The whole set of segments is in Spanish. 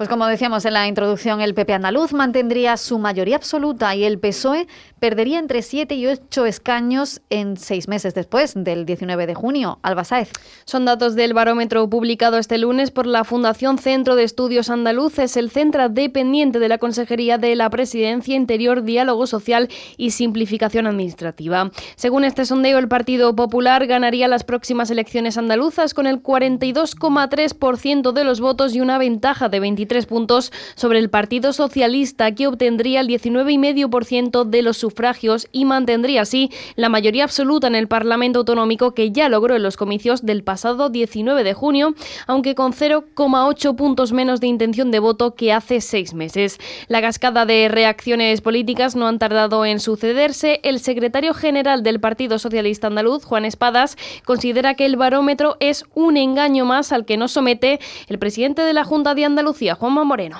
Pues como decíamos en la introducción, el PP andaluz mantendría su mayoría absoluta y el PSOE perdería entre 7 y 8 escaños en seis meses después del 19 de junio. Alba Saez. Son datos del barómetro publicado este lunes por la Fundación Centro de Estudios Andaluces, el centro dependiente de la Consejería de la Presidencia Interior, Diálogo Social y Simplificación Administrativa. Según este sondeo, el Partido Popular ganaría las próximas elecciones andaluzas con el 42,3% de los votos y una ventaja de 23 puntos sobre el Partido Socialista, que obtendría el 19,5% de los sufragios y mantendría así la mayoría absoluta en el Parlamento Autonómico que ya logró en los comicios del pasado 19 de junio, aunque con 0,8 puntos menos de intención de voto que hace seis meses. La cascada de reacciones políticas no han tardado en sucederse. El secretario general del Partido Socialista Andaluz, Juan Espadas, considera que el barómetro es un engaño más al que nos somete el presidente de la Junta de Andalucía, Juanma Moreno.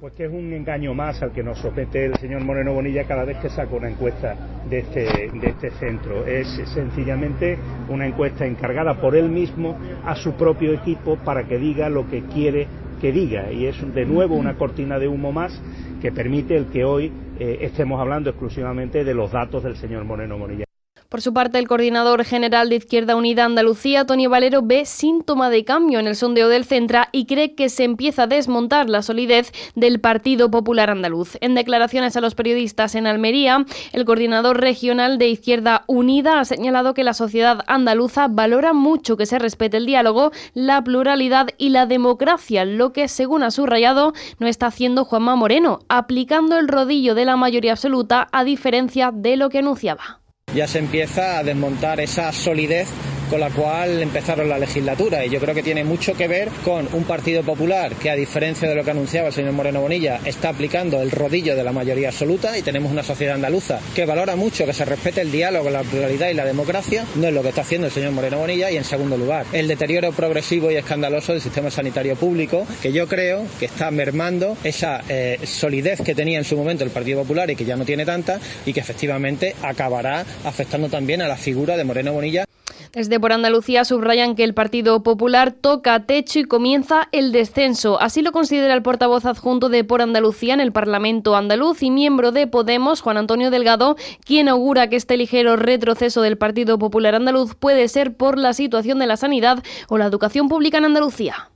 Pues que es un engaño más al que nos somete el señor Moreno Bonilla cada vez que saca una encuesta de este, de este centro. Es sencillamente una encuesta encargada por él mismo a su propio equipo para que diga lo que quiere que diga. Y es de nuevo una cortina de humo más que permite el que hoy eh, estemos hablando exclusivamente de los datos del señor Moreno Bonilla. Por su parte, el coordinador general de Izquierda Unida Andalucía, Tony Valero, ve síntoma de cambio en el sondeo del Centra y cree que se empieza a desmontar la solidez del Partido Popular Andaluz. En declaraciones a los periodistas en Almería, el coordinador regional de Izquierda Unida ha señalado que la sociedad andaluza valora mucho que se respete el diálogo, la pluralidad y la democracia, lo que, según ha subrayado, no está haciendo Juanma Moreno, aplicando el rodillo de la mayoría absoluta a diferencia de lo que anunciaba ya se empieza a desmontar esa solidez con la cual empezaron la legislatura. Y yo creo que tiene mucho que ver con un Partido Popular que a diferencia de lo que anunciaba el señor Moreno Bonilla está aplicando el rodillo de la mayoría absoluta y tenemos una sociedad andaluza que valora mucho que se respete el diálogo, la pluralidad y la democracia, no es lo que está haciendo el señor Moreno Bonilla. Y en segundo lugar el deterioro progresivo y escandaloso del sistema sanitario público que yo creo que está mermando esa eh, solidez que tenía en su momento el Partido Popular y que ya no tiene tanta y que efectivamente acabará afectando también a la figura de Moreno Bonilla desde por Andalucía subrayan que el Partido Popular toca techo y comienza el descenso. Así lo considera el portavoz adjunto de Por Andalucía en el Parlamento andaluz y miembro de Podemos, Juan Antonio Delgado, quien augura que este ligero retroceso del Partido Popular andaluz puede ser por la situación de la sanidad o la educación pública en Andalucía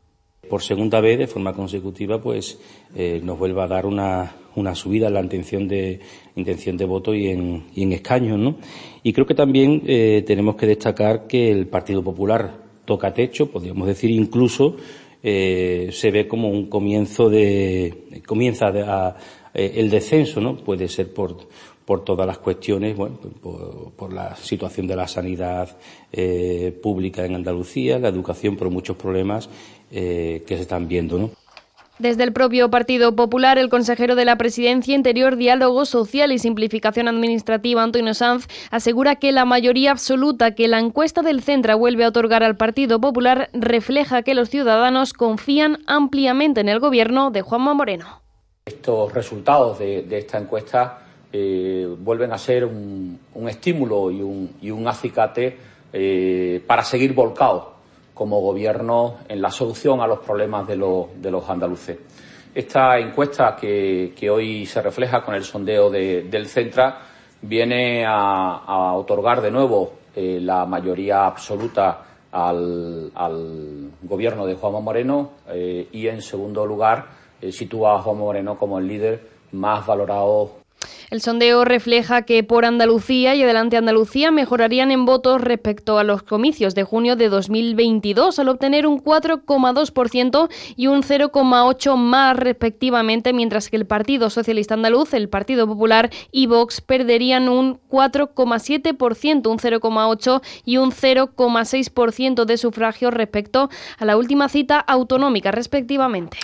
por segunda vez de forma consecutiva pues eh, nos vuelva a dar una, una, subida en la intención de intención de voto y en, y en escaños ¿no? y creo que también eh, tenemos que destacar que el Partido Popular toca techo podríamos decir incluso eh, se ve como un comienzo de comienza a, el descenso no puede ser por por todas las cuestiones, bueno, por, la situación de la sanidad eh, pública en Andalucía, la educación, por muchos problemas eh, que se están viendo, ¿no? Desde el propio Partido Popular, el consejero de la Presidencia Interior, Diálogo Social y Simplificación Administrativa, Antonio Sanz, asegura que la mayoría absoluta que la encuesta del Centra vuelve a otorgar al Partido Popular refleja que los ciudadanos confían ampliamente en el gobierno de Juanma Moreno. Estos resultados de esta encuesta eh, vuelven a ser un, estímulo y un, acicate eh, para seguir volcados como gobierno en la solución a los problemas de, los andaluces. Esta encuesta que, hoy se refleja con el sondeo del Centra viene a, otorgar de nuevo eh, la mayoría absoluta al, gobierno de Juanma Moreno y, en segundo lugar, sitúa a Juanma Moreno como el líder más valorado el sondeo refleja que por Andalucía y Adelante Andalucía mejorarían en votos respecto a los comicios de junio de 2022 al obtener un 4,2% y un 0,8% más respectivamente, mientras que el Partido Socialista Andaluz, el Partido Popular y Vox perderían un 4,7%, un 0,8% y un 0,6% de sufragio respecto a la última cita autonómica respectivamente.